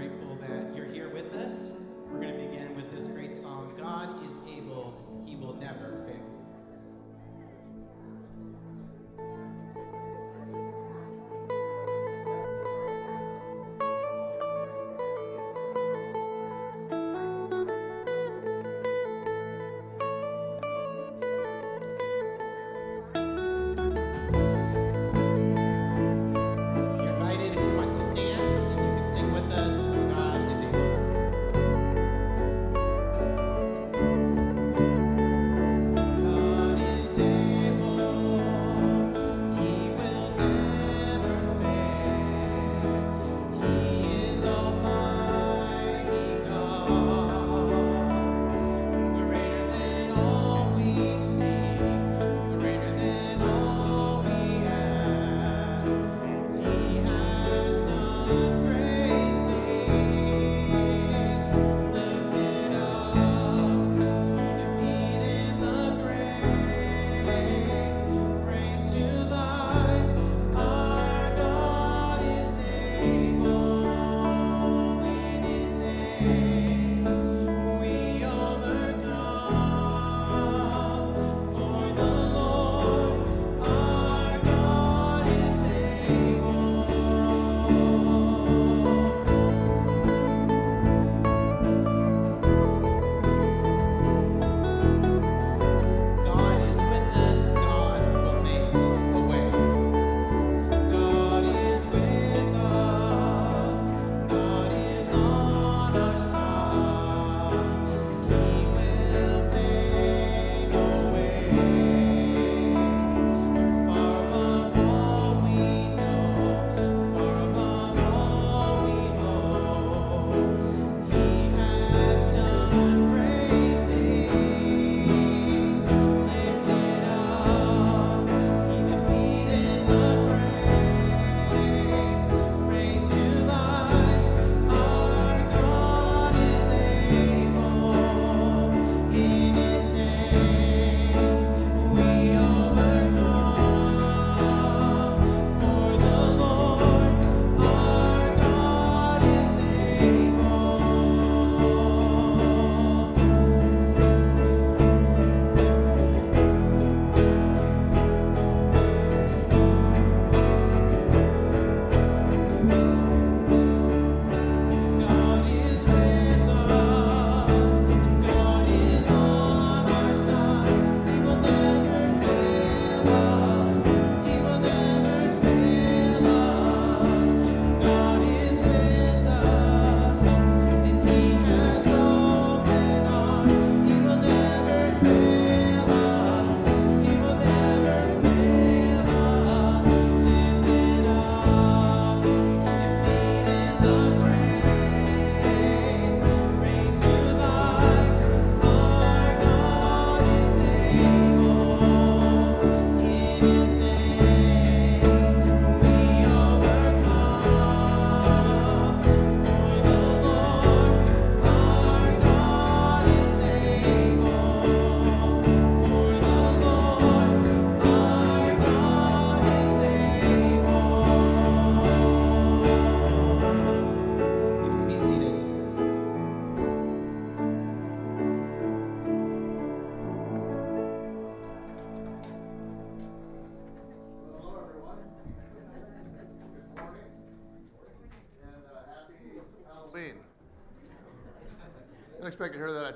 grateful that you're here with us. We're going to begin with this great song God is able, He will never fail.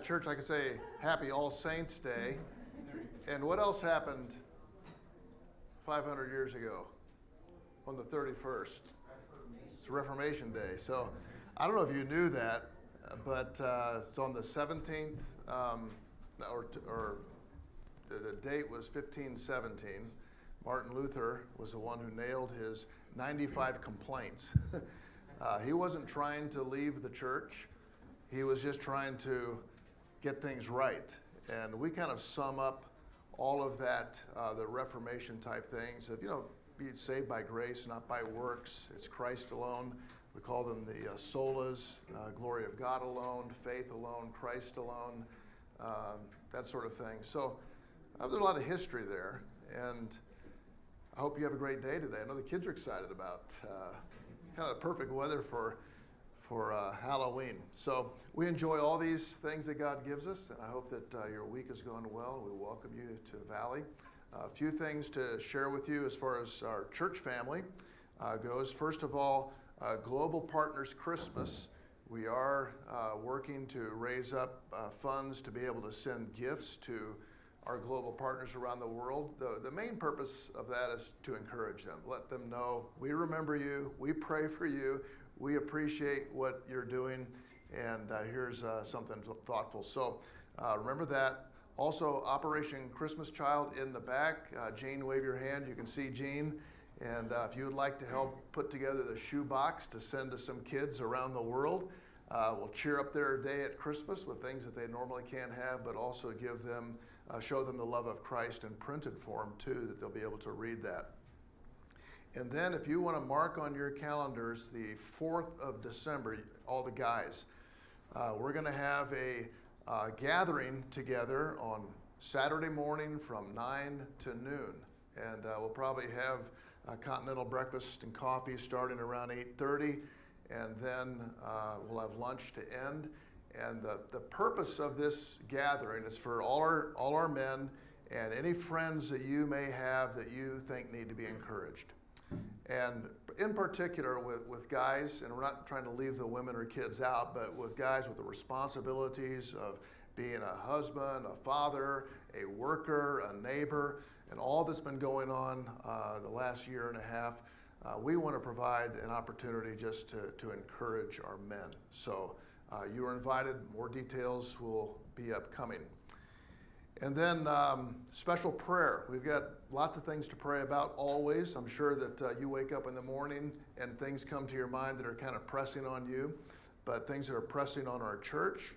Church. I could say Happy All Saints Day. And what else happened 500 years ago on the 31st? It's Reformation Day. So I don't know if you knew that, but uh, it's on the 17th, um, or, or the, the date was 1517. Martin Luther was the one who nailed his 95 complaints. uh, he wasn't trying to leave the church, he was just trying to get things right. And we kind of sum up all of that, uh, the Reformation type things of, you know, be saved by grace, not by works. It's Christ alone. We call them the uh, solas, uh, glory of God alone, faith alone, Christ alone, um, that sort of thing. So uh, there's a lot of history there, and I hope you have a great day today. I know the kids are excited about. Uh, it's kind of perfect weather for for uh, Halloween. So we enjoy all these things that God gives us, and I hope that uh, your week has gone well. We welcome you to Valley. A few things to share with you as far as our church family uh, goes. First of all, uh, Global Partners Christmas. We are uh, working to raise up funds to be able to send gifts to our global partners around the world. The, the main purpose of that is to encourage them, let them know we remember you, we pray for you, we appreciate what you're doing, and uh, here's uh, something thoughtful. So uh, remember that. Also, Operation Christmas Child in the back. Uh, Jean, wave your hand. You can see Jane. And uh, if you would like to help put together the shoebox to send to some kids around the world, we'll cheer up their day at Christmas with things that they normally can't have, but also give them show them the love of Christ in printed form too, that they'll be able to read that. And then, if you want to mark on your calendars the 4th of December, all the guys, uh, we're going to have a uh, gathering together on Saturday morning from 9 to noon. And uh, we'll probably have a continental breakfast and coffee starting around 8.30 and then uh, we'll have lunch to end and the, the purpose of this gathering is for all our, all our men and any friends that you may have that you think need to be encouraged. And in particular, with, with guys, and we're not trying to leave the women or kids out, but with guys with the responsibilities of being a husband, a father, a worker, a neighbor, and all that's been going on uh, the last year and a half, uh, we want to provide an opportunity just to, to encourage our men. So uh, you are invited. More details will be upcoming. And then um, special prayer. We've got lots of things to pray about always. I'm sure that uh, you wake up in the morning and things come to your mind that are kind of pressing on you, but things that are pressing on our church.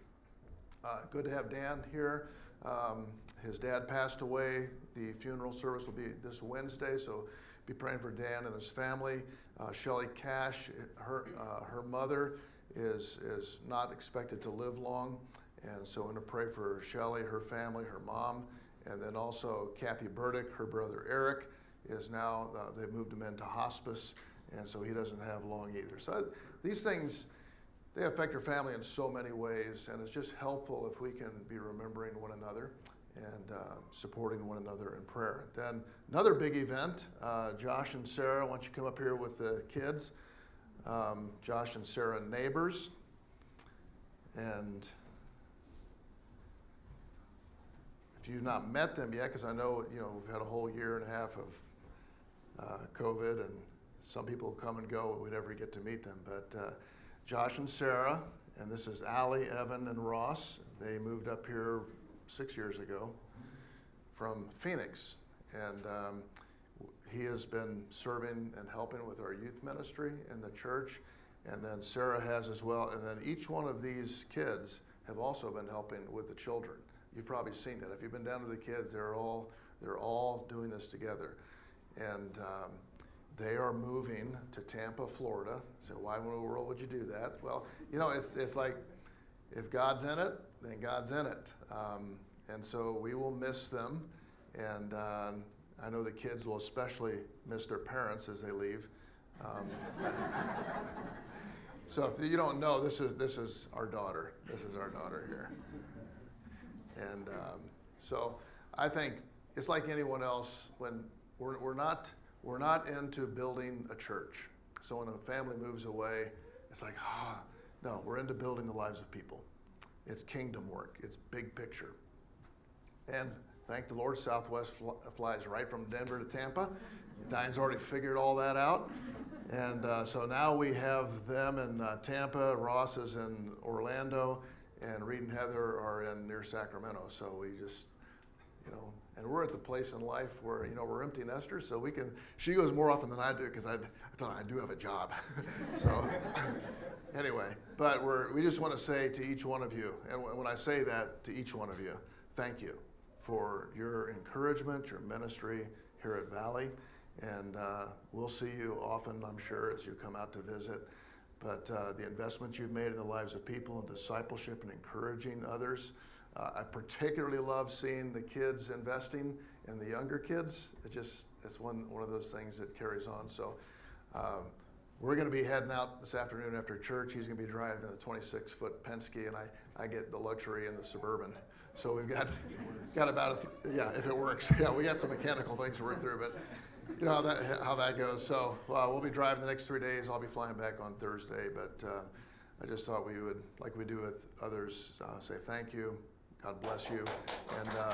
Uh, good to have Dan here. Um, his dad passed away. The funeral service will be this Wednesday, so be praying for Dan and his family. Uh, Shelly Cash, her, uh, her mother is, is not expected to live long. And so I'm going to pray for Shelly, her family, her mom, and then also Kathy Burdick, her brother Eric, is now, uh, they've moved him into hospice, and so he doesn't have long either. So these things, they affect your family in so many ways, and it's just helpful if we can be remembering one another and uh, supporting one another in prayer. Then another big event, uh, Josh and Sarah, why don't you come up here with the kids? um, Josh and Sarah neighbors. And if you've not met them yet, because I know you know we've had a whole year and a half of uh, COVID, and some people come and go, and we never get to meet them. But uh, Josh and Sarah, and this is Allie, Evan, and Ross. They moved up here six years ago from Phoenix, and um, he has been serving and helping with our youth ministry in the church, and then Sarah has as well. And then each one of these kids have also been helping with the children. You've probably seen that. If you've been down to the kids, they're all they're all doing this together, and um, they are moving to Tampa, Florida. So why in the world would you do that? Well, you know, it's it's like if God's in it, then God's in it. Um, and so we will miss them, and. Uh, I know the kids will especially miss their parents as they leave. Um, so if you don't know, this is this is our daughter. This is our daughter here. And um, so I think it's like anyone else when we're, we're not we're not into building a church. So when a family moves away, it's like ah, oh, no, we're into building the lives of people. It's kingdom work. It's big picture. And Thank the Lord, Southwest fl- flies right from Denver to Tampa. Diane's already figured all that out. And uh, so now we have them in uh, Tampa, Ross is in Orlando, and Reed and Heather are in near Sacramento. So we just, you know, and we're at the place in life where, you know, we're empty nesters, so we can, she goes more often than I do because I, I, I do have a job. so anyway, but we're, we just want to say to each one of you, and when I say that to each one of you, thank you for your encouragement, your ministry here at Valley. And uh, we'll see you often, I'm sure, as you come out to visit. But uh, the investments you've made in the lives of people and discipleship and encouraging others. Uh, I particularly love seeing the kids investing in the younger kids. It just it's one one of those things that carries on. So uh, we're going to be heading out this afternoon after church. He's going to be driving the 26 foot Penske, and I, I get the luxury in the Suburban. So we've got got about a, yeah, if it works. Yeah, we got some mechanical things to work through, but you know how that how that goes. So uh, we'll be driving the next three days. I'll be flying back on Thursday, but uh, I just thought we would, like we do with others, uh, say thank you, God bless you, and uh,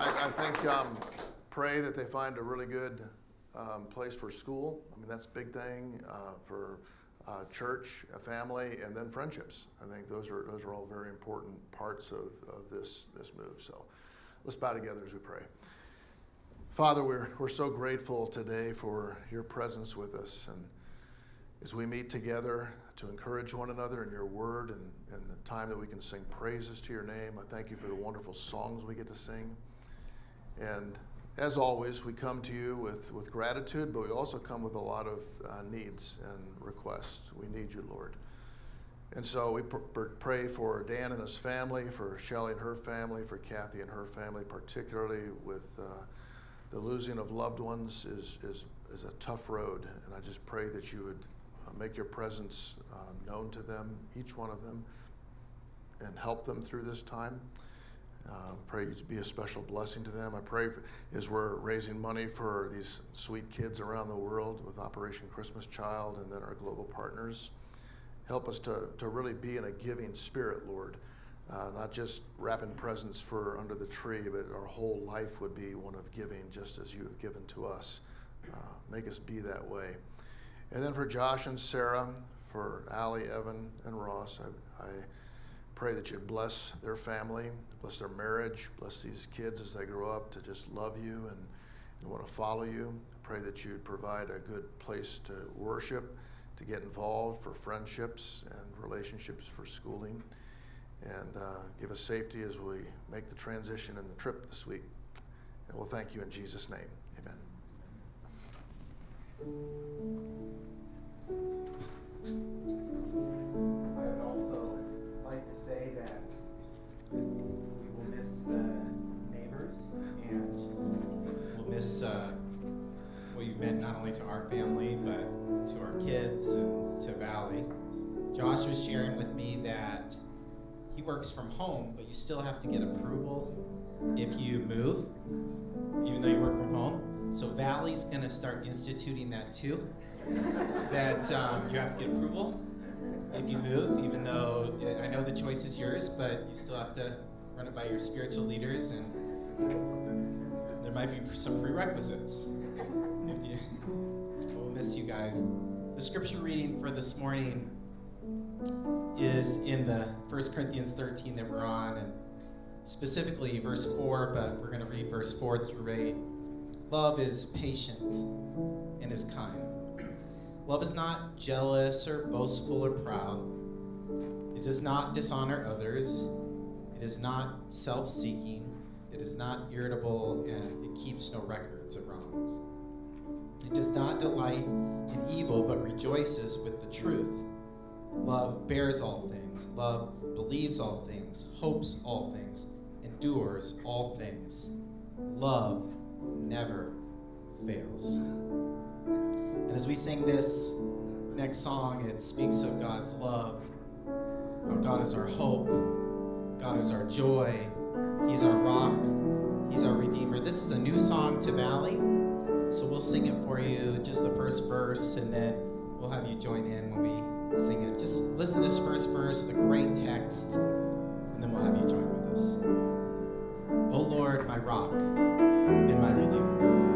I, I, think um, pray that they find a really good um, place for school. I mean that's a big thing uh, for uh, church, a family, and then friendships. I think those are those are all very important parts of, of this this move. So let's bow together as we pray. Father, we're we're so grateful today for your presence with us, and as we meet together to encourage one another in your word and, and the time that we can sing praises to your name. I thank you for the wonderful songs we get to sing. And as always, we come to you with, with gratitude, but we also come with a lot of uh, needs and requests. We need you, Lord. And so we pr- pr- pray for Dan and his family, for Shelly and her family, for Kathy and her family, particularly with uh, the losing of loved ones is, is, is a tough road. And I just pray that you would uh, make your presence uh, known to them, each one of them, and help them through this time. Uh, pray to be a special blessing to them. I pray for, as we're raising money for these sweet kids around the world with Operation Christmas Child and then our global partners. Help us to, to really be in a giving spirit, Lord. Uh, not just wrapping presents for under the tree, but our whole life would be one of giving, just as you have given to us. Uh, make us be that way. And then for Josh and Sarah, for Allie, Evan, and Ross, I, I pray that you bless their family, bless their marriage, bless these kids as they grow up to just love you and, and want to follow you. Pray that you'd provide a good place to worship, to get involved for friendships and relationships for schooling, and uh, give us safety as we make the transition and the trip this week. And we'll thank you in Jesus' name. Amen. I would also like to say that we will miss the neighbors and we'll miss uh, meant not only to our family but to our kids and to Valley. Josh was sharing with me that he works from home, but you still have to get approval if you move, even though you work from home. So Valley's going to start instituting that too. that um, you have to get approval if you move, even though I know the choice is yours, but you still have to run it by your spiritual leaders, and there might be some prerequisites. If you, we'll miss you guys. The scripture reading for this morning is in the 1 Corinthians 13 that we're on, and specifically verse 4, but we're going to read verse 4 through 8. Love is patient and is kind. Love is not jealous or boastful or proud. It does not dishonor others. It is not self seeking. It is not irritable, and it keeps no records of wrongs. It does not delight in evil, but rejoices with the truth. Love bears all things. Love believes all things, hopes all things, endures all things. Love never fails. And as we sing this next song, it speaks of God's love. How God is our hope, God is our joy, He's our rock, He's our Redeemer. This is a new song to Valley, so we'll sing it for you, just the first verse, and then we'll have you join in when we sing it. Just listen to this first verse, the great text, and then we'll have you join with us. O Lord, my rock and my Redeemer.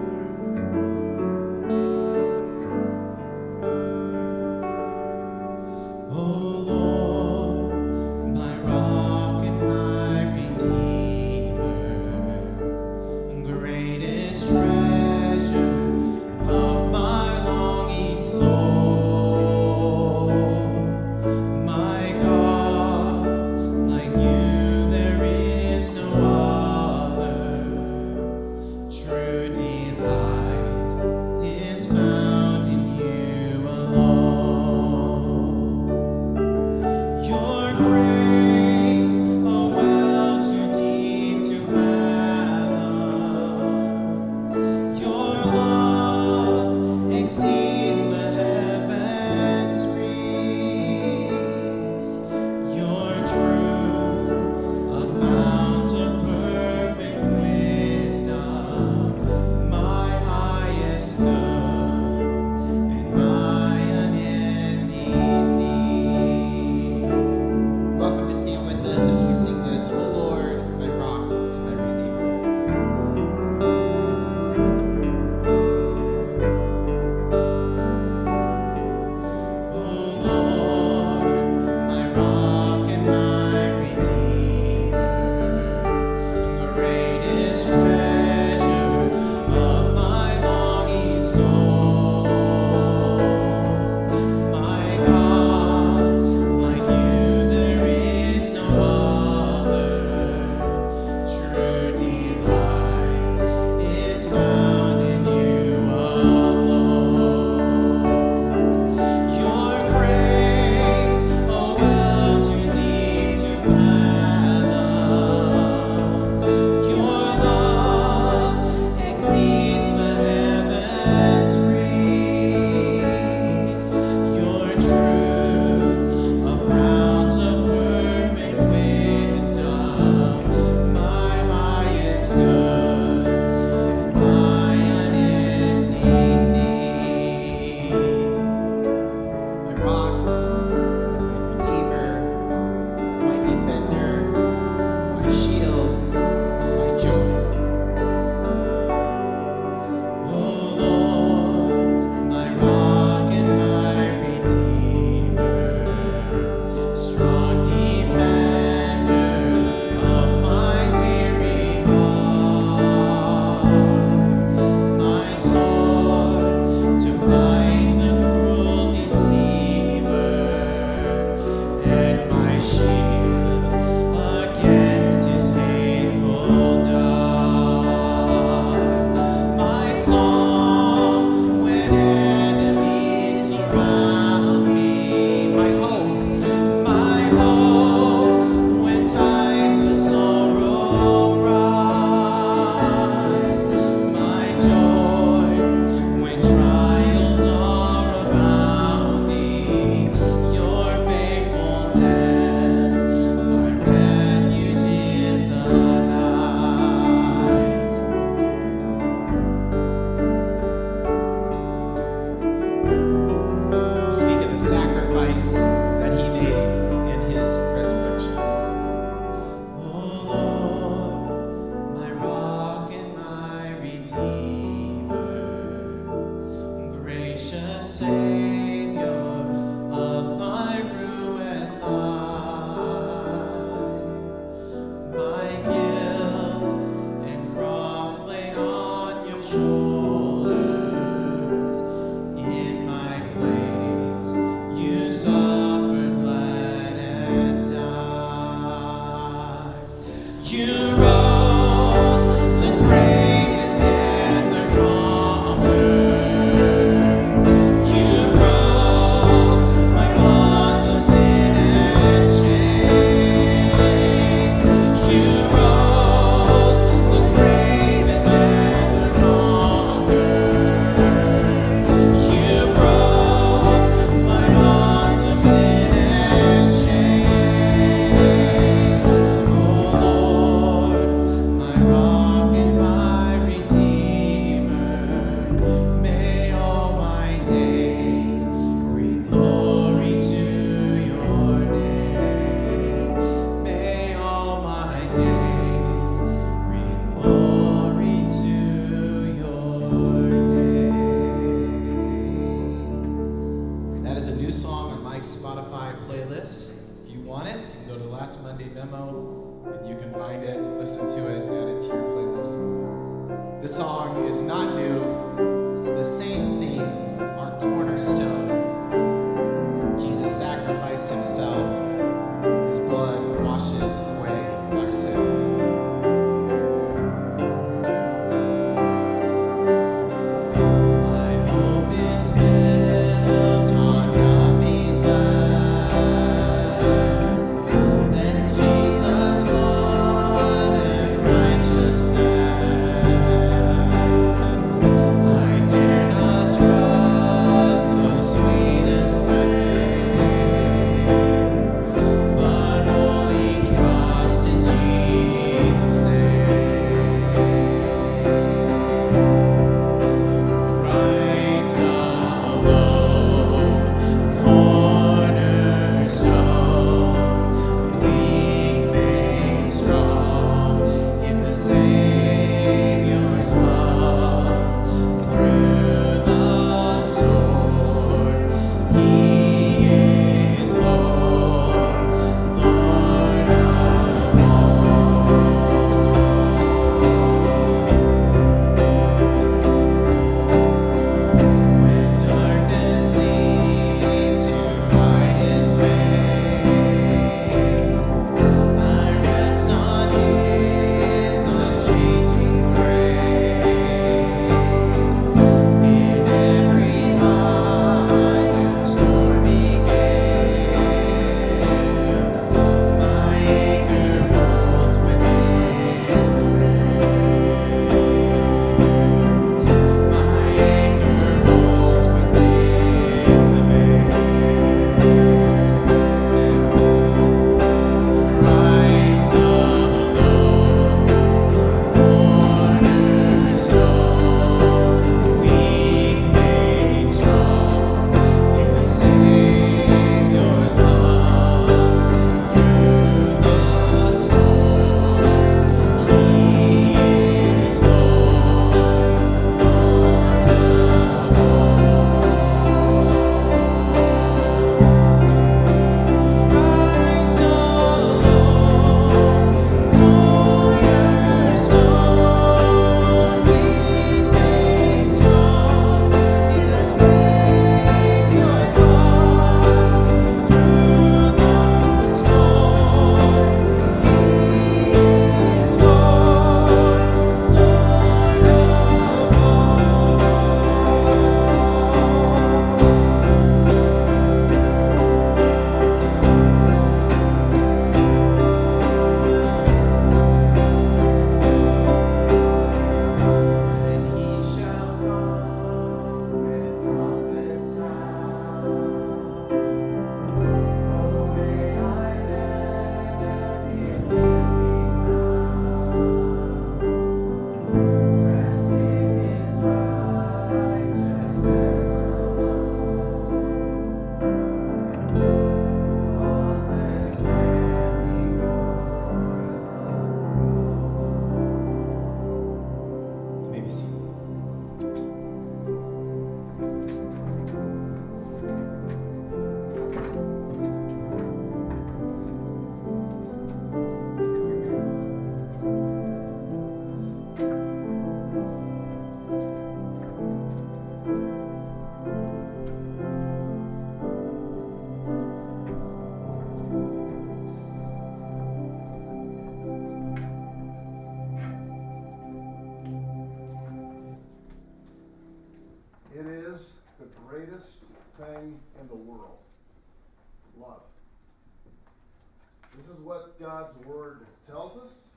What God's Word tells us,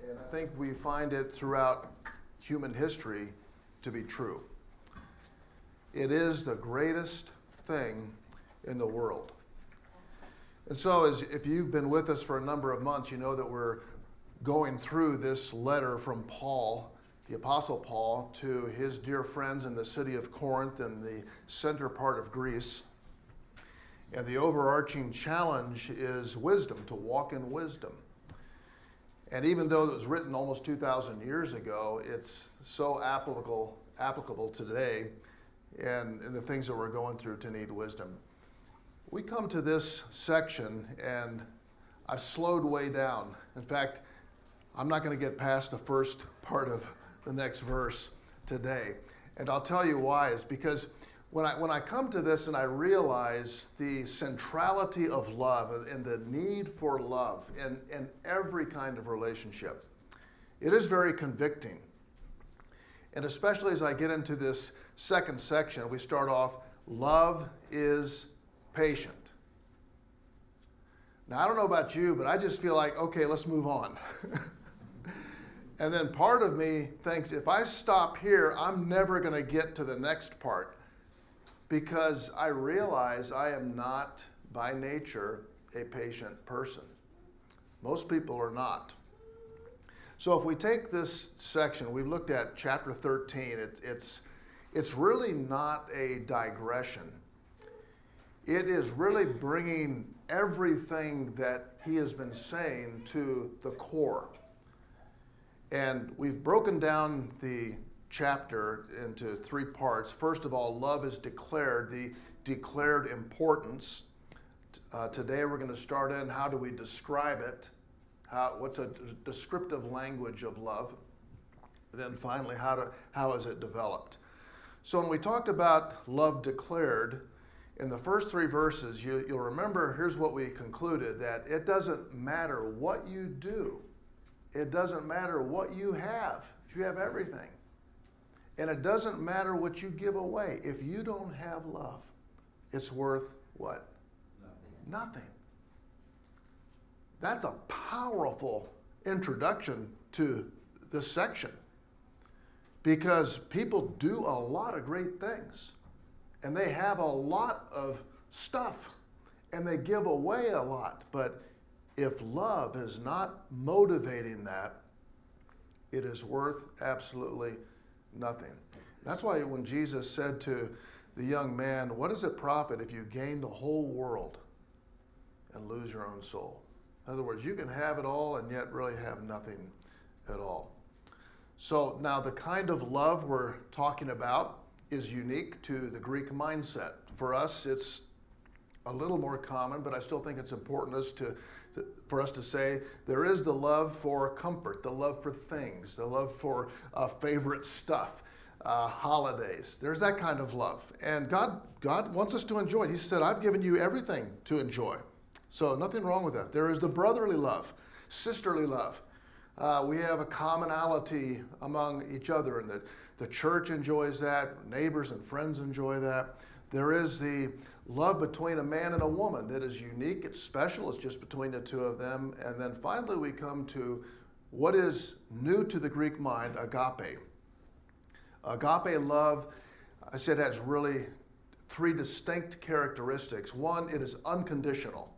and I think we find it throughout human history to be true. It is the greatest thing in the world. And so, as if you've been with us for a number of months, you know that we're going through this letter from Paul, the Apostle Paul, to his dear friends in the city of Corinth in the center part of Greece. And the overarching challenge is wisdom, to walk in wisdom. And even though it was written almost 2,000 years ago, it's so applicable, applicable today and, and the things that we're going through to need wisdom. We come to this section, and I've slowed way down. In fact, I'm not going to get past the first part of the next verse today. And I'll tell you why, is because when I, when I come to this and I realize the centrality of love and the need for love in, in every kind of relationship, it is very convicting. And especially as I get into this second section, we start off love is patient. Now, I don't know about you, but I just feel like, okay, let's move on. and then part of me thinks if I stop here, I'm never going to get to the next part because I realize I am not by nature a patient person. Most people are not. So if we take this section, we've looked at chapter 13, it, it's, it's really not a digression. It is really bringing everything that he has been saying to the core. And we've broken down the chapter into three parts. First of all, love is declared, the declared importance. Uh, today we're going to start in how do we describe it? How, what's a descriptive language of love? And then finally, how, to, how is it developed? So when we talked about love declared, in the first three verses, you, will remember here's what we concluded that it doesn't matter what you do, it doesn't matter what you have, if you have everything. And it doesn't matter what you give away. If you don't have love, it's worth what? Nothing. Nothing. That's a powerful introduction to this section because people do a lot of great things and they have a lot of stuff and they give away a lot. But if love is not motivating that, it is worth absolutely nothing. That's why when Jesus said to the young man, What does it profit if you gain the whole world and lose your own soul? In other words, you can have it all and yet really have nothing at all. So now the kind of love we're talking about is unique to the Greek mindset. For us, it's a little more common, but I still think it's important us to, to, for us to say there is the love for comfort, the love for things, the love for uh, favorite stuff, uh, holidays. There's that kind of love, and God God wants us to enjoy it. He said, "I've given you everything to enjoy." So nothing wrong with that. There is the brotherly love, sisterly love. Uh, we have a commonality among each other, and that the church enjoys that, neighbors and friends enjoy that. There is the love between a man and a woman that is unique, it's special, it's just between the two of them. And then finally, we come to what is new to the Greek mind agape. Agape love, I said, has really three distinct characteristics. One, it is unconditional.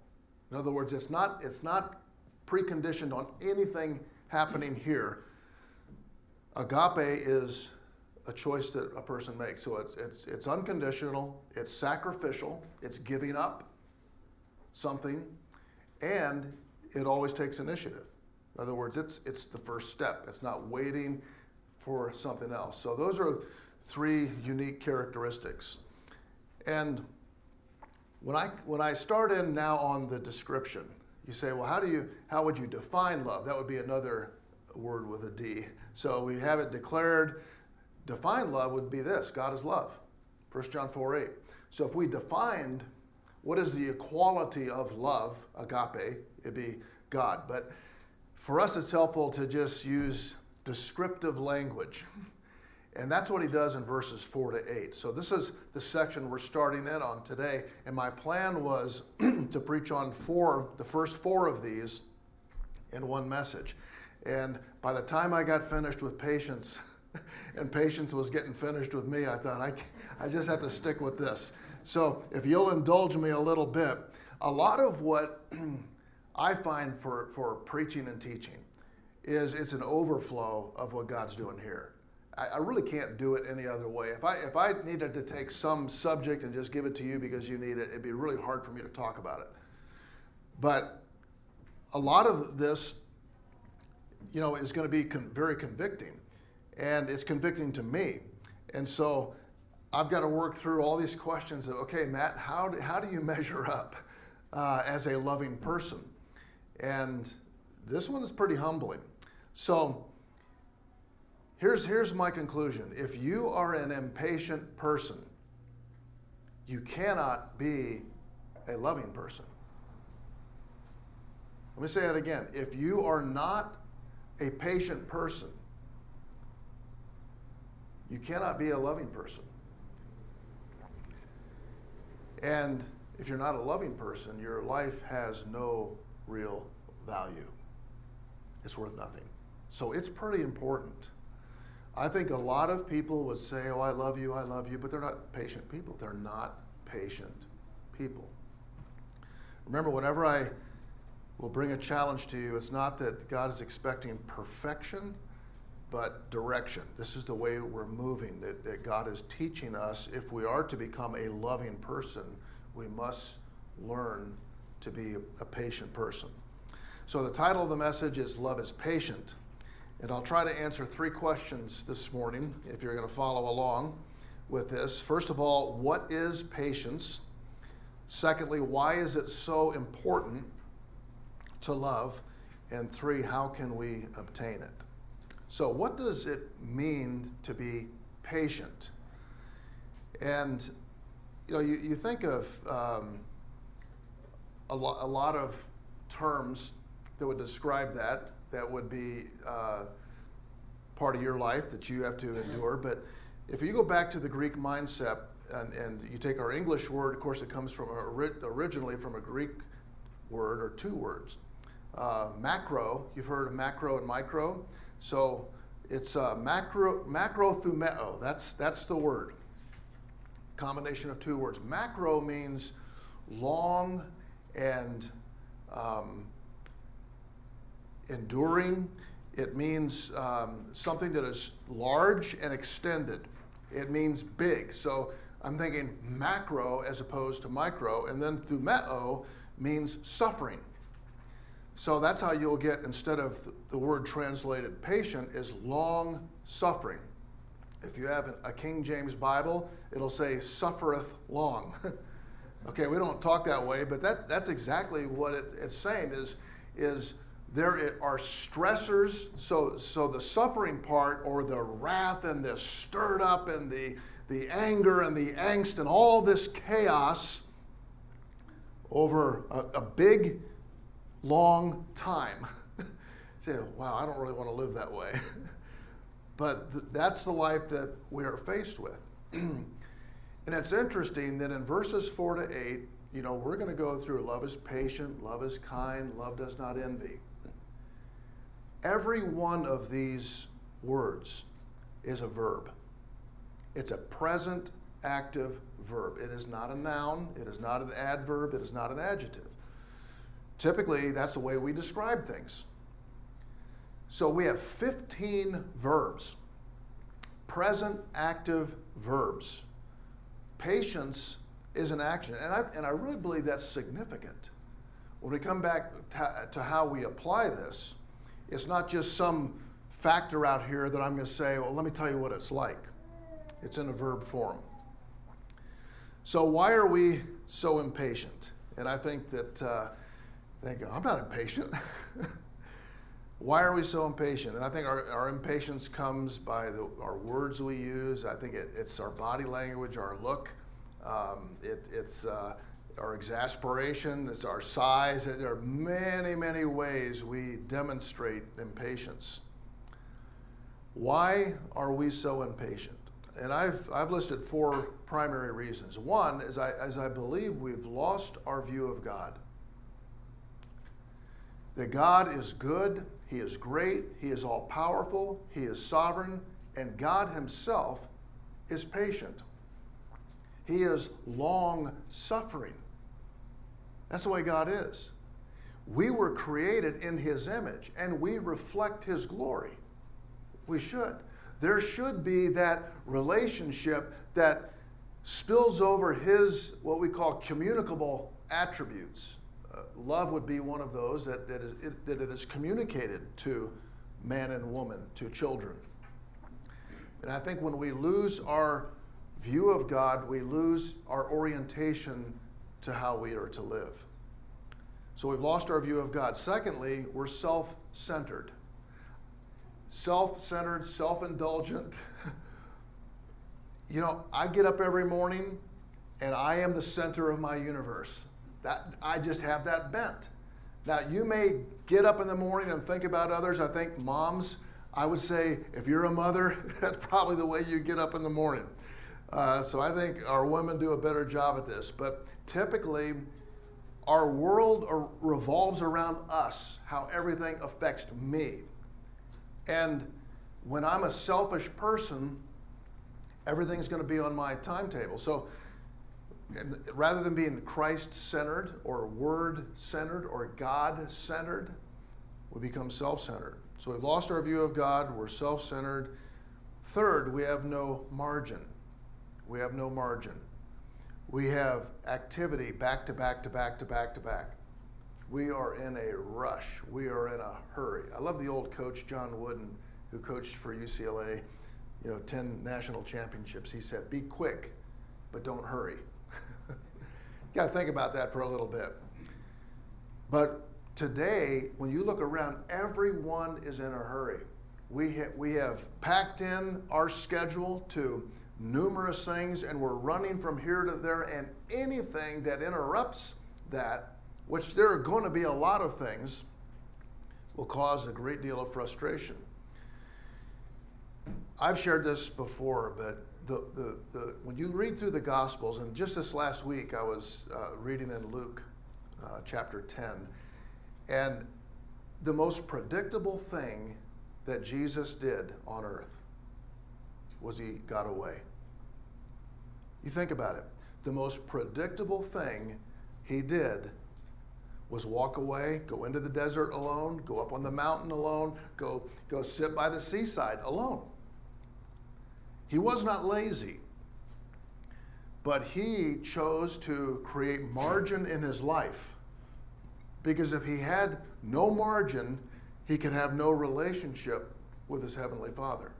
In other words, it's not, it's not preconditioned on anything happening here. Agape is a choice that a person makes. So it's, it's, it's unconditional, it's sacrificial, it's giving up something, and it always takes initiative. In other words, it's, it's the first step. It's not waiting for something else. So those are three unique characteristics. And when I, when I start in now on the description, you say, well, how do you, how would you define love? That would be another word with a D. So we have it declared define love would be this God is love. 1 John 4 8. So if we defined what is the equality of love, agape, it'd be God. But for us, it's helpful to just use descriptive language. And that's what he does in verses 4 to 8. So this is the section we're starting in on today. And my plan was to preach on four, the first four of these in one message. And by the time I got finished with patience, and patience was getting finished with me, I thought I, I just have to stick with this. So if you'll indulge me a little bit, a lot of what I find for, for preaching and teaching is it's an overflow of what God's doing here. I, I really can't do it any other way. If I, if I needed to take some subject and just give it to you because you need it, it'd be really hard for me to talk about it. But a lot of this, you know, is going to be con- very convicting and it's convicting to me. And so I've got to work through all these questions of, okay, Matt, how do, how do you measure up uh, as a loving person? And this one is pretty humbling. So here's, here's my conclusion if you are an impatient person, you cannot be a loving person. Let me say that again. If you are not a patient person, you cannot be a loving person. And if you're not a loving person, your life has no real value. It's worth nothing. So it's pretty important. I think a lot of people would say, Oh, I love you, I love you, but they're not patient people. They're not patient people. Remember, whenever I will bring a challenge to you, it's not that God is expecting perfection, but direction. This is the way we're moving, that, that God is teaching us if we are to become a loving person, we must learn to be a patient person. So, the title of the message is Love is Patient. And I'll try to answer three questions this morning if you're going to follow along with this. First of all, what is patience? Secondly, why is it so important to love? And three, how can we obtain it? So, what does it mean to be patient? And you know, you, you think of um, a, lo- a lot of terms that would describe that, that would be uh, part of your life that you have to endure. But if you go back to the Greek mindset and, and you take our English word, of course, it comes from originally from a Greek word or two words. Uh, macro, you've heard of macro and micro. So it's uh, macro, macrothumeo. That's, that's the word. Combination of two words. Macro means long and um, enduring. It means um, something that is large and extended. It means big. So I'm thinking macro as opposed to micro. And then thumeo means suffering. So that's how you'll get, instead of the word translated patient, is long suffering. If you have a King James Bible, it'll say suffereth long. okay, we don't talk that way, but that, that's exactly what it, it's saying is, is there are stressors. So, so the suffering part, or the wrath and the stirred up and the, the anger and the angst and all this chaos over a, a big long time. Say, wow, I don't really want to live that way. but th- that's the life that we are faced with. and it's interesting that in verses 4 to 8, you know, we're going to go through love is patient, love is kind, love does not envy. Every one of these words is a verb. It's a present active verb. It is not a noun, it is not an adverb, it is not an adjective. Typically, that's the way we describe things. So we have 15 verbs, present active verbs. Patience is an action, and I, and I really believe that's significant. When we come back to, to how we apply this, it's not just some factor out here that I'm going to say, well, let me tell you what it's like. It's in a verb form. So, why are we so impatient? And I think that uh, I'm not impatient. Why are we so impatient? And I think our, our impatience comes by the, our words we use. I think it, it's our body language, our look. Um, it, it's uh, our exasperation, it's our sighs. There are many, many ways we demonstrate impatience. Why are we so impatient? And I've, I've listed four primary reasons. One is I, as I believe we've lost our view of God that God is good, He is great, He is all powerful, He is sovereign, and God Himself is patient. He is long suffering. That's the way God is. We were created in His image and we reflect His glory. We should. There should be that relationship that spills over His, what we call communicable attributes love would be one of those that, that, is, it, that it is communicated to man and woman, to children. And I think when we lose our view of God, we lose our orientation to how we are to live. So we've lost our view of God. Secondly, we're self centered. Self centered, self indulgent. you know, I get up every morning and I am the center of my universe. That I just have that bent. Now, you may get up in the morning and think about others. I think moms, I would say, if you're a mother, that's probably the way you get up in the morning. Uh, so I think our women do a better job at this. But typically, our world revolves around us, how everything affects me. And when I'm a selfish person, everything's going to be on my timetable. So rather than being Christ centered or word centered or God centered, we become self centered. So we've lost our view of God, we're self centered. Third, we have no margin. We have no margin. We have activity back to back to back to back to back. We are in a rush. We are in a hurry. I love the old coach, John Wooden, who coached for UCLA, you know, 10 national championships. He said, Be quick, but don't hurry. Got to think about that for a little bit. But today, when you look around, everyone is in a hurry. We, ha- we have packed in our schedule to numerous things, and we're running from here to there, and anything that interrupts that, which there are going to be a lot of things, will cause a great deal of frustration. I've shared this before, but the, the, the, when you read through the Gospels, and just this last week I was uh, reading in Luke uh, chapter 10, and the most predictable thing that Jesus did on earth was he got away. You think about it. The most predictable thing he did was walk away, go into the desert alone, go up on the mountain alone, go, go sit by the seaside alone. He was not lazy, but he chose to create margin in his life. Because if he had no margin, he could have no relationship with his heavenly father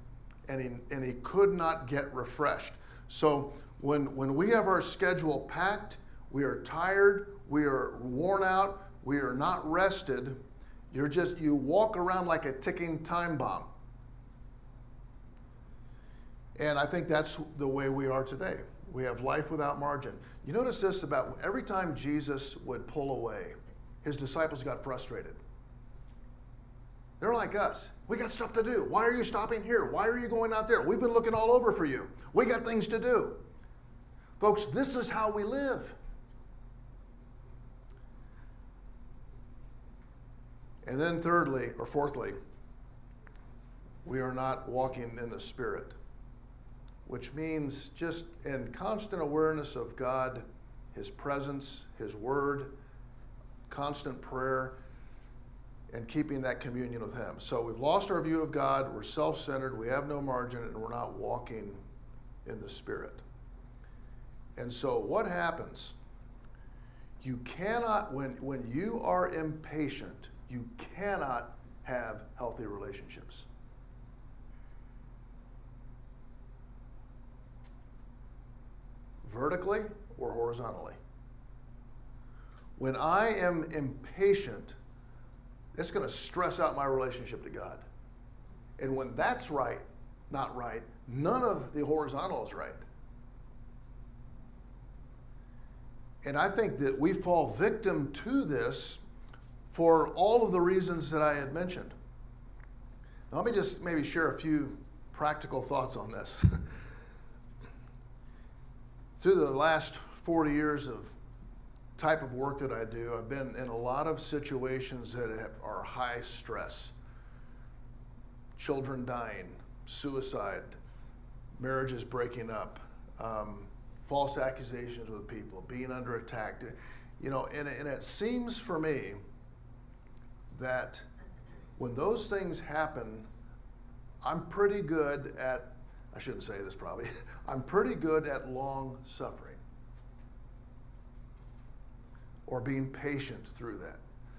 and he, and he could not get refreshed. So when, when we have our schedule packed, we are tired, we are worn out, we are not rested, you're just, you walk around like a ticking time bomb. And I think that's the way we are today. We have life without margin. You notice this about every time Jesus would pull away, his disciples got frustrated. They're like us. We got stuff to do. Why are you stopping here? Why are you going out there? We've been looking all over for you. We got things to do. Folks, this is how we live. And then, thirdly, or fourthly, we are not walking in the Spirit, which means just in constant awareness of God, His presence, His Word, constant prayer and keeping that communion with Him. So we've lost our view of God, we're self centered, we have no margin, and we're not walking in the Spirit. And so what happens? You cannot, when, when you are impatient, you cannot have healthy relationships. Vertically or horizontally. When I am impatient, it's going to stress out my relationship to God. And when that's right, not right, none of the horizontal is right. And I think that we fall victim to this for all of the reasons that I had mentioned. Now, let me just maybe share a few practical thoughts on this. Through the last 40 years of type of work that I do, I've been in a lot of situations that are high stress. Children dying, suicide, marriages breaking up, um, false accusations with people, being under attack. You know, and, and it seems for me that when those things happen, I'm pretty good at, I shouldn't say this probably, I'm pretty good at long suffering or being patient through that.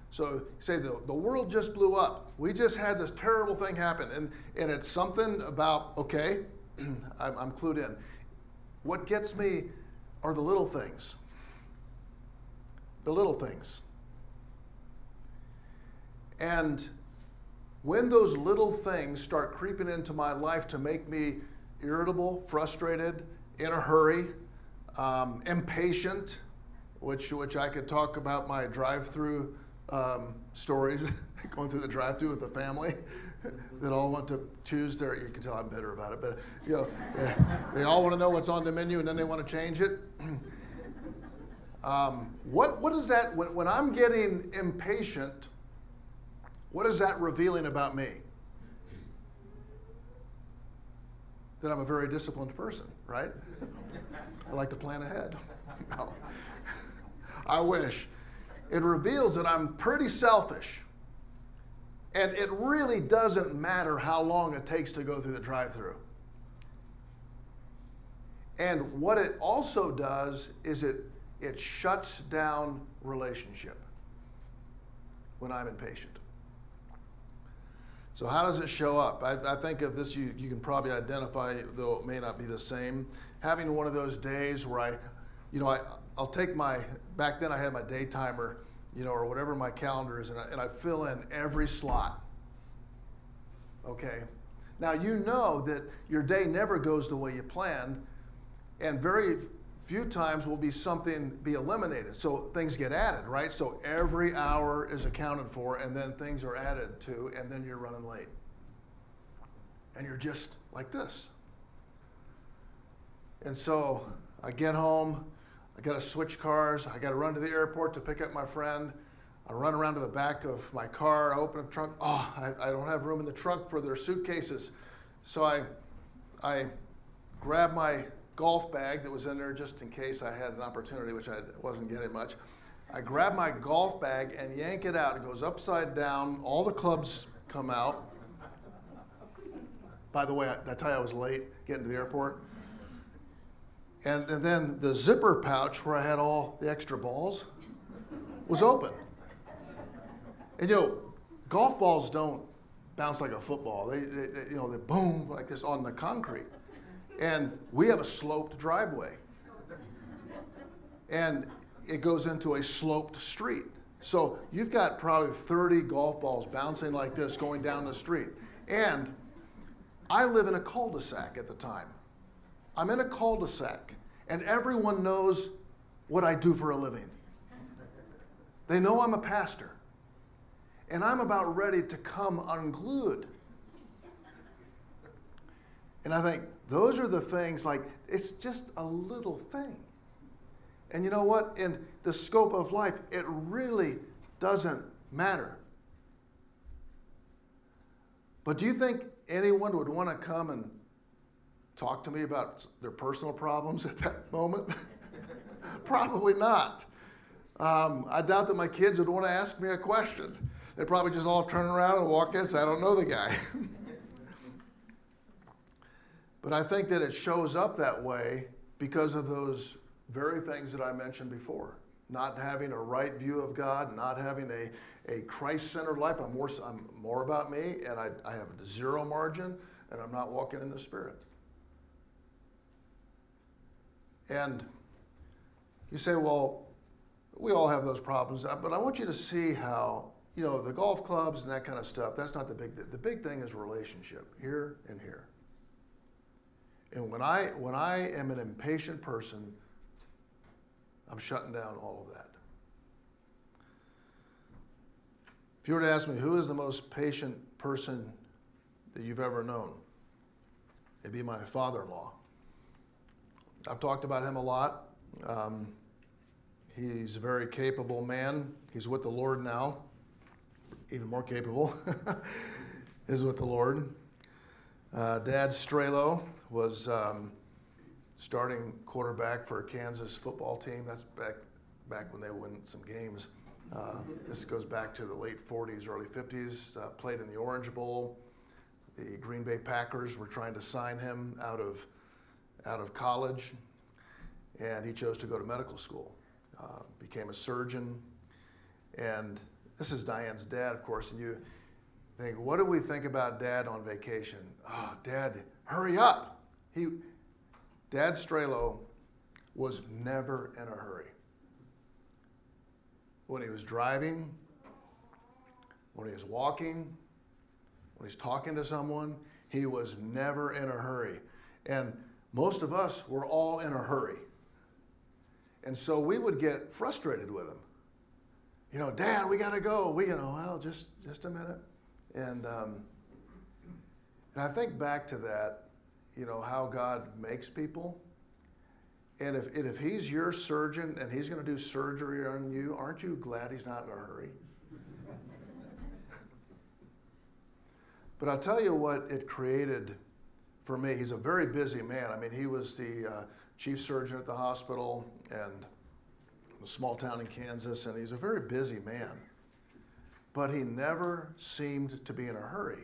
So say the, the world just blew up. We just had this terrible thing happen. And, and it's something about, okay, I'm, I'm clued in. What gets me are the little things. The little things. And when those little things start creeping into my life to make me irritable, frustrated, in a hurry, um, impatient, which, which I could talk about my drive through um, stories, going through the drive through with the family that all want to choose their, you can tell I'm bitter about it, but you know, they, they all want to know what's on the menu and then they want to change it. Um, what, what is that, when, when I'm getting impatient, what is that revealing about me? That I'm a very disciplined person, right? I like to plan ahead. No. I wish. It reveals that I'm pretty selfish. And it really doesn't matter how long it takes to go through the drive through. And what it also does is it, it shuts down relationship when I'm impatient. So, how does it show up? I, I think of this, you, you can probably identify, though it may not be the same. Having one of those days where I, you know, I, I'll take my, back then I had my day timer, you know, or whatever my calendar is, and I, and I fill in every slot. Okay? Now, you know that your day never goes the way you planned, and very few times will be something be eliminated. So things get added, right? So every hour is accounted for, and then things are added to, and then you're running late. And you're just like this. And so I get home, I got to switch cars, I got to run to the airport to pick up my friend. I run around to the back of my car, I open the trunk. Oh, I, I don't have room in the trunk for their suitcases. So I, I grab my golf bag that was in there just in case I had an opportunity, which I wasn't getting much. I grab my golf bag and yank it out. It goes upside down. All the clubs come out. By the way, I, I tell you I was late getting to the airport. And, and then the zipper pouch where I had all the extra balls was open. And you know, golf balls don't bounce like a football. They, they, they, you know, they boom like this on the concrete. And we have a sloped driveway. And it goes into a sloped street. So you've got probably 30 golf balls bouncing like this going down the street. And I live in a cul de sac at the time. I'm in a cul de sac, and everyone knows what I do for a living. They know I'm a pastor, and I'm about ready to come unglued. And I think those are the things like it's just a little thing. And you know what? In the scope of life, it really doesn't matter. But do you think anyone would want to come and talk to me about their personal problems at that moment? probably not. Um, I doubt that my kids would want to ask me a question. They'd probably just all turn around and walk in I don't know the guy. but I think that it shows up that way because of those very things that I mentioned before. Not having a right view of God, not having a, a Christ centered life. I'm more, I'm more about me, and I, I have zero margin, and I'm not walking in the Spirit. And you say, well, we all have those problems, uh, but I want you to see how, you know, the golf clubs and that kind of stuff, that's not the big The big thing is relationship, here and here. And when I, when I am an impatient person, I'm shutting down all of that. If you were to ask me who is the most patient person that you've ever known, it'd be my father in law. I've talked about him a lot. Um, he's a very capable man. He's with the Lord now, even more capable, is with the Lord. Uh, Dad Strelo was um, starting quarterback for a Kansas football team. That's back back when they won some games. Uh, this goes back to the late 40s, early 50s. Uh, played in the Orange Bowl. The Green Bay Packers were trying to sign him out of out of college, and he chose to go to medical school. Uh, became a surgeon, and this is Diane's dad, of course. And you think, what do we think about Dad on vacation? Oh, Dad, hurry up! He, Dad Strelo, was never in a hurry. When he was driving, when he was walking, when he's talking to someone, he was never in a hurry. And most of us were all in a hurry. And so we would get frustrated with him. You know, Dad, we got to go. We, you know, well, just just a minute. And um, and I think back to that, you know, how God makes people. And if, and if he's your surgeon and he's going to do surgery on you, aren't you glad he's not in a hurry? but I'll tell you what it created for me. He's a very busy man. I mean, he was the uh, chief surgeon at the hospital and a small town in Kansas, and he's a very busy man. But he never seemed to be in a hurry.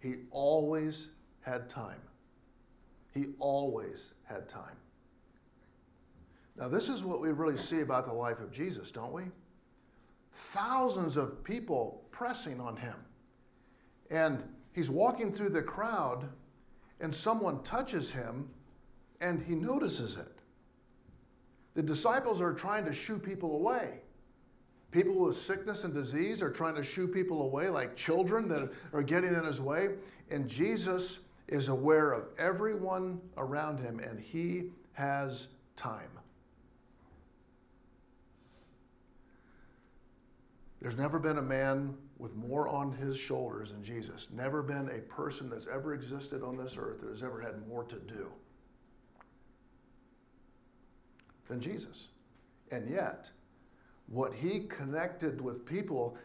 He always had time. He always had time. Now, this is what we really see about the life of Jesus, don't we? Thousands of people pressing on him. And he's walking through the crowd, and someone touches him, and he notices it. The disciples are trying to shoo people away. People with sickness and disease are trying to shoo people away, like children that are getting in his way. And Jesus is aware of everyone around him, and he has time. There's never been a man with more on his shoulders than Jesus. Never been a person that's ever existed on this earth that has ever had more to do than Jesus. And yet, what he connected with people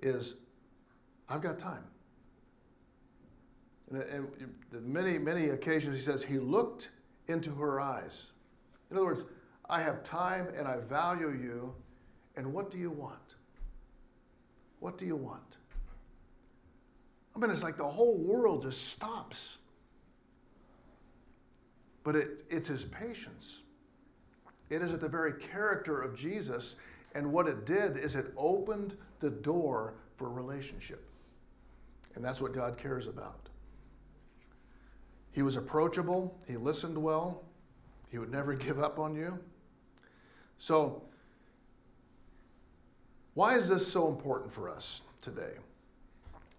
is I've got time. And, uh, and many, many occasions he says, He looked into her eyes. In other words, I have time and I value you, and what do you want? What do you want? I mean, it's like the whole world just stops. But it, it's his patience. It is at the very character of Jesus, and what it did is it opened the door for relationship. And that's what God cares about. He was approachable, he listened well, he would never give up on you. So, why is this so important for us today?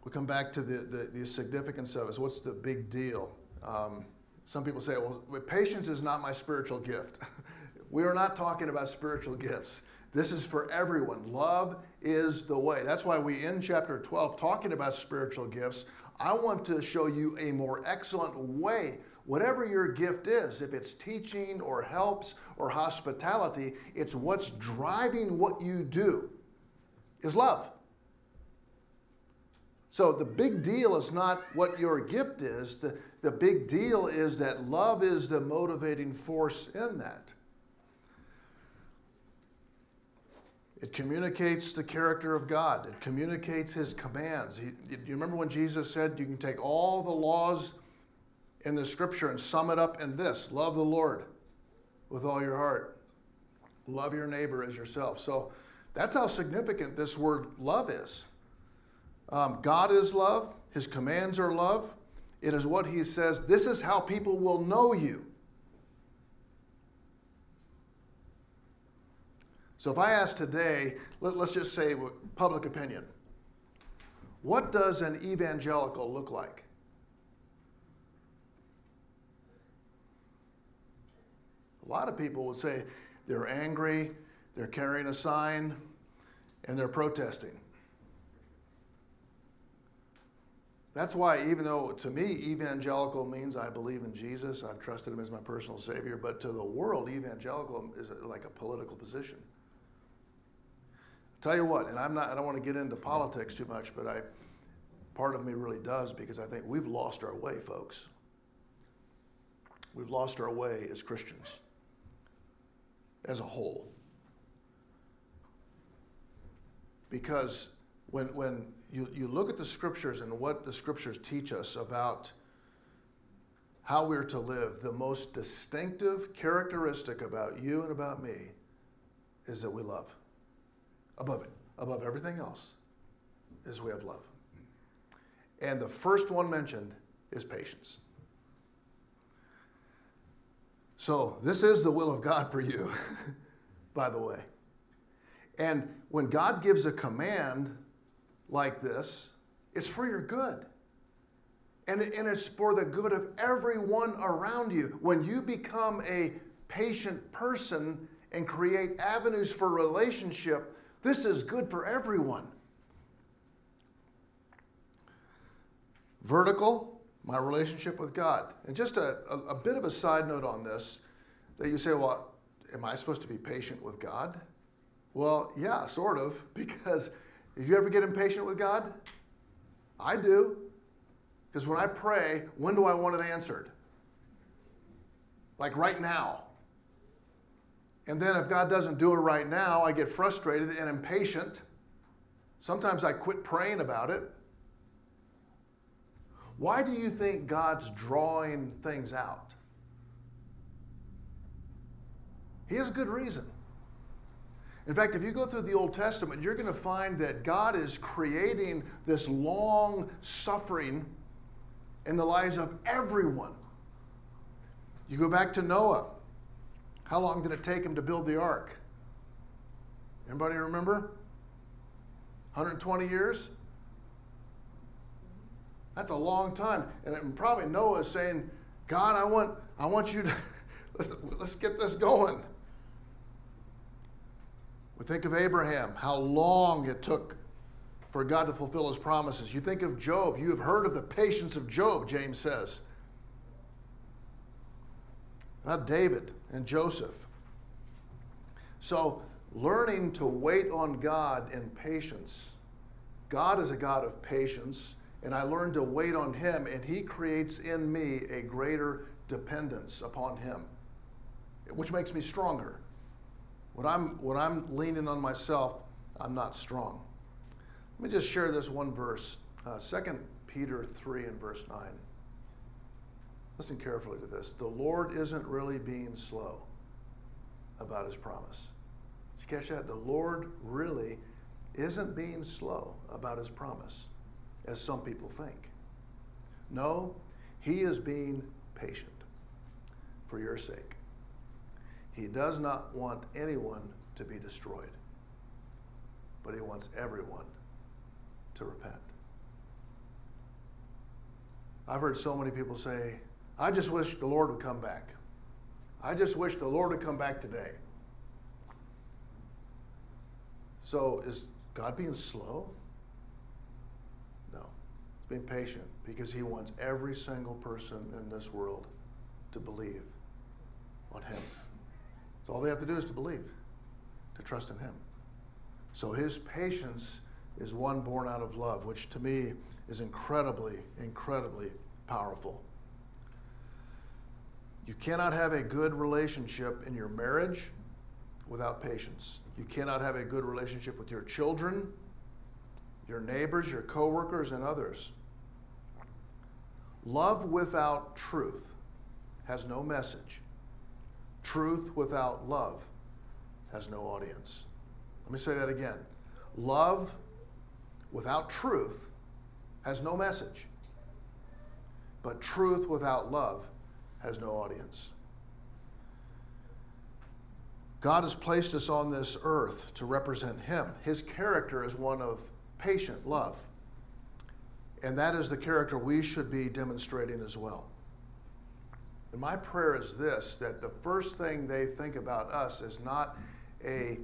We come back to the, the, the significance of it. What's the big deal? Um, some people say, well, patience is not my spiritual gift. we are not talking about spiritual gifts. This is for everyone. Love is the way. That's why we end chapter 12 talking about spiritual gifts. I want to show you a more excellent way. Whatever your gift is, if it's teaching or helps or hospitality, it's what's driving what you do is love. So the big deal is not what your gift is, the, the big deal is that love is the motivating force in that. It communicates the character of God. It communicates his commands. He, you remember when Jesus said you can take all the laws in the scripture and sum it up in this love the Lord with all your heart, love your neighbor as yourself. So that's how significant this word love is. Um, God is love, His commands are love. It is what He says, this is how people will know you. So if I ask today, let, us just say public opinion, what does an evangelical look like? A lot of people would say they're angry, they're carrying a sign, and they're protesting. That's why, even though to me, evangelical means I believe in Jesus, I've trusted him as my personal Savior, but to the world, evangelical is like a political position. Tell you what, and I'm not, I don't want to get into politics too much, but I, part of me really does because I think we've lost our way, folks. We've lost our way as Christians as a whole. Because when, when you, you look at the scriptures and what the scriptures teach us about how we're to live, the most distinctive characteristic about you and about me is that we love. Above it, above everything else, is we have love. And the first one mentioned is patience. So, this is the will of God for you, by the way. And when God gives a command, like this, it's for your good. And, and it's for the good of everyone around you. When you become a patient person and create avenues for relationship, this is good for everyone. Vertical, my relationship with God. And just a, a, a, bit of a side note on this that you say, well, am I supposed to be patient with God? Well, yeah, sort of, because if you ever get impatient with God, I do. Because when I pray, when do I want it answered? Like right now. And then if God doesn't do it right now, I get frustrated and impatient. Sometimes I quit praying about it. Why do you think God's drawing things out? He has a good reason. In fact, if you go through the Old Testament, you're going to find that God is creating this long suffering in the lives of everyone. You go back to Noah. How long did it take him to build the ark? Anybody remember? 120 years? That's a long time. And probably Noah is saying, God, I want, I want you to, let's, let's get this going. We think of Abraham, how long it took for God to fulfill his promises. You think of Job. You have heard of the patience of Job, James says. Not David and Joseph. So, learning to wait on God in patience. God is a God of patience, and I learn to wait on Him, and He creates in me a greater dependence upon Him, which makes me stronger. When I'm, when I'm leaning on myself, I'm not strong. Let me just share this one verse uh, 2 Peter 3 and verse 9. Listen carefully to this. The Lord isn't really being slow about his promise. Did you catch that? The Lord really isn't being slow about his promise, as some people think. No, he is being patient for your sake. He does not want anyone to be destroyed, but he wants everyone to repent. I've heard so many people say, I just wish the Lord would come back. I just wish the Lord would come back today. So is God being slow? No. He's being patient because he wants every single person in this world to believe on him. So all they have to do is to believe, to trust in him. So his patience is one born out of love, which to me is incredibly, incredibly powerful. You cannot have a good relationship in your marriage without patience. You cannot have a good relationship with your children, your neighbors, your coworkers, and others. Love without truth has no message. Truth without love has no audience. Let me say that again. Love without truth has no message. But truth without love has no audience. God has placed us on this earth to represent Him. His character is one of patient love. And that is the character we should be demonstrating as well. And my prayer is this that the first thing they think about us is not a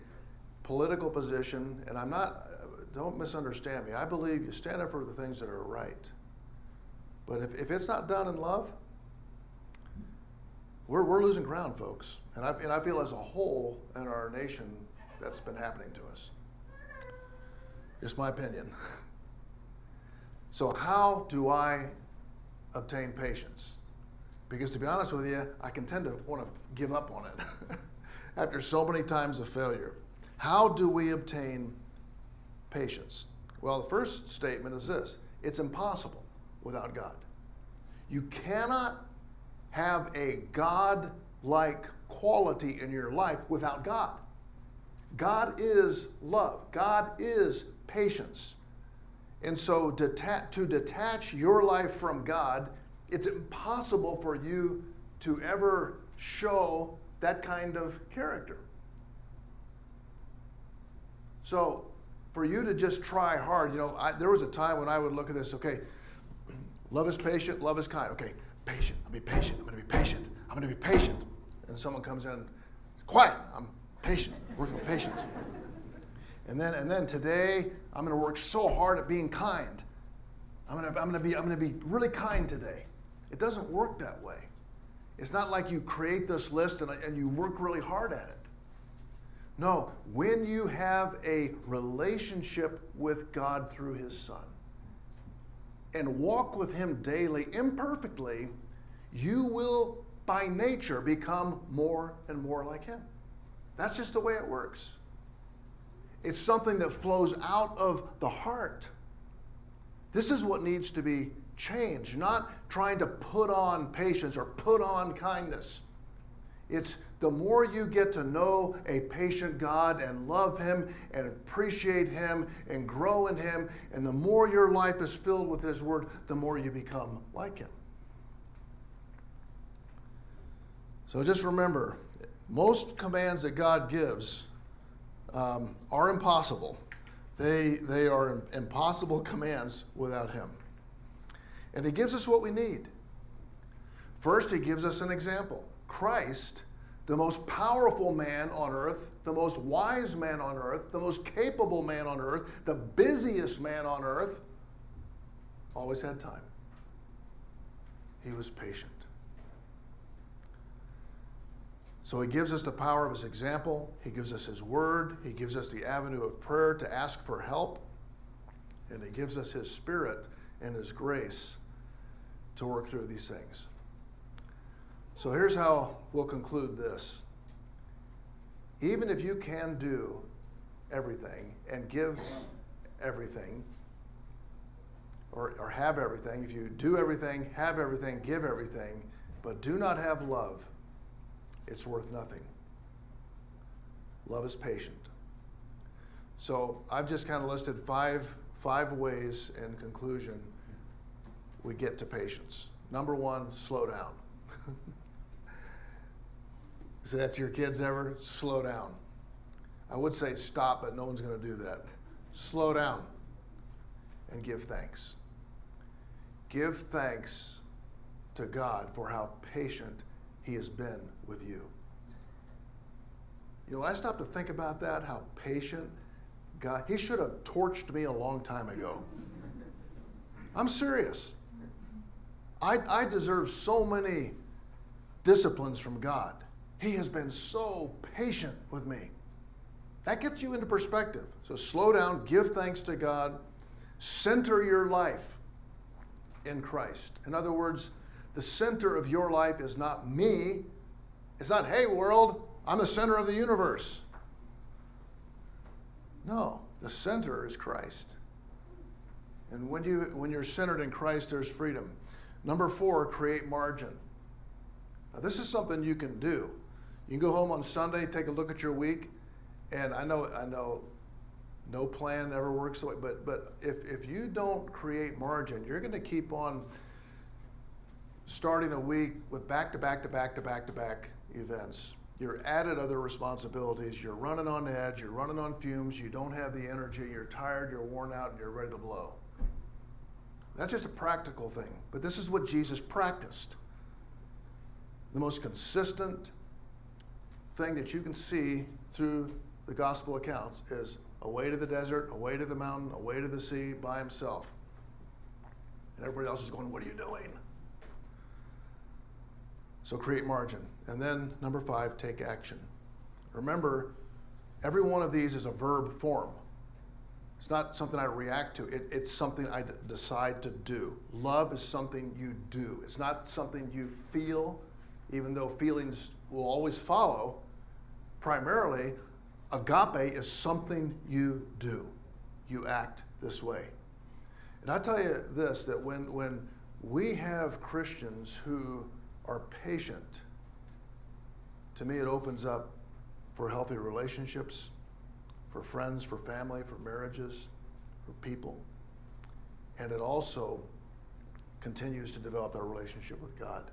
political position, and I'm not, don't misunderstand me. I believe you stand up for the things that are right. But if, if it's not done in love, we're, we're losing ground, folks. And I, and I feel as a whole in our nation, that's been happening to us. It's my opinion. So, how do I obtain patience? Because to be honest with you, I can tend to want to give up on it after so many times of failure. How do we obtain patience? Well, the first statement is this it's impossible without God. You cannot have a God like quality in your life without God. God is love, God is patience. And so, to detach your life from God it's impossible for you to ever show that kind of character. So, for you to just try hard. You know, I, there was a time when I would look at this, okay, love is patient, love is kind. Okay, patient, I'm gonna be patient, I'm gonna be patient, I'm gonna be patient. And someone comes in, quiet, I'm patient, working with patience. And then, and then today, I'm gonna work so hard at being kind. I'm gonna, I'm gonna be, I'm gonna be really kind today. It doesn't work that way. It's not like you create this list and, and you work really hard at it. No, when you have a relationship with God through His Son and walk with Him daily, imperfectly, you will by nature become more and more like Him. That's just the way it works. It's something that flows out of the heart. This is what needs to be changed, not trying to put on patience or put on kindness. It's the more you get to know a patient God and love Him and appreciate Him and grow in Him, and the more your life is filled with His Word, the more you become like Him. So just remember most commands that God gives um, are impossible. They, they are impossible commands without Him. And He gives us what we need. First, He gives us an example. Christ, the most powerful man on earth, the most wise man on earth, the most capable man on earth, the busiest man on earth, always had time. He was patient. So he gives us the power of his example, he gives us his word, he gives us the avenue of prayer to ask for help, and he gives us his spirit and his grace to work through these things. So here's how we'll conclude this. Even if you can do everything and give everything, or, or have everything, if you do everything, have everything, give everything, but do not have love, it's worth nothing. Love is patient. So I've just kind of listed five, five ways in conclusion we get to patience. Number one, slow down. Is that to your kids ever? Slow down. I would say stop, but no one's going to do that. Slow down and give thanks. Give thanks to God for how patient he has been with you. You know, when I stopped to think about that, how patient God, He should have torched me a long time ago. I'm serious. I, I deserve so many disciplines from God. He has been so patient with me. That gets you into perspective. So slow down, give thanks to God, center your life in Christ. In other words, the center of your life is not me. It's not, hey, world, I'm the center of the universe. No, the center is Christ. And when, you, when you're centered in Christ, there's freedom. Number four, create margin. Now, this is something you can do. You can go home on Sunday, take a look at your week, and I know, I know no plan ever works the way, but, but if, if you don't create margin, you're going to keep on starting a week with back to back to back to back to back events. You're added other responsibilities. You're running on edge. You're running on fumes. You don't have the energy. You're tired. You're worn out, and you're ready to blow. That's just a practical thing. But this is what Jesus practiced. The most consistent thing that you can see through the gospel accounts is away to the desert, away to the mountain, away to the sea by himself. And everybody else is going, What are you doing? So create margin. And then number five, take action. Remember, every one of these is a verb form. It's not something I react to, it, it's something I decide to do. Love is something you do, it's not something you feel, even though feelings will always follow. Primarily, agape is something you do. You act this way. And I tell you this that when, when we have Christians who are patient, to me, it opens up for healthy relationships, for friends, for family, for marriages, for people. And it also continues to develop our relationship with God.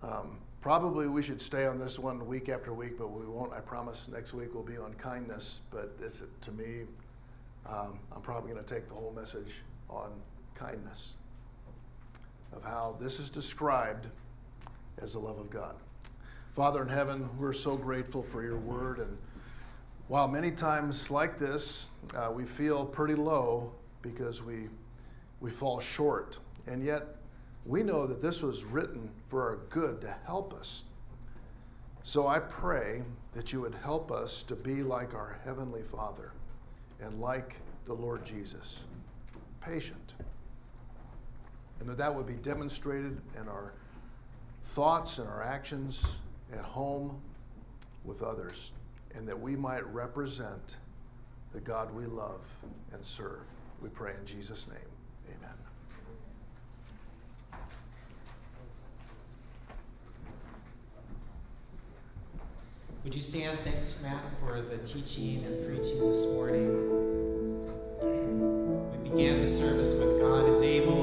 Um, probably we should stay on this one week after week, but we won't. I promise next week will be on kindness. But this, to me, um, I'm probably going to take the whole message on kindness, of how this is described as the love of God. Father in heaven, we're so grateful for your word. And while many times like this, uh, we feel pretty low because we, we fall short, and yet we know that this was written for our good to help us. So I pray that you would help us to be like our Heavenly Father and like the Lord Jesus, patient. And that that would be demonstrated in our thoughts and our actions at home with others, and that we might represent the God we love and serve. We pray in Jesus' name. Amen. Would you stand? Thanks, Matt, for the teaching and preaching this morning. We began the service with God is able.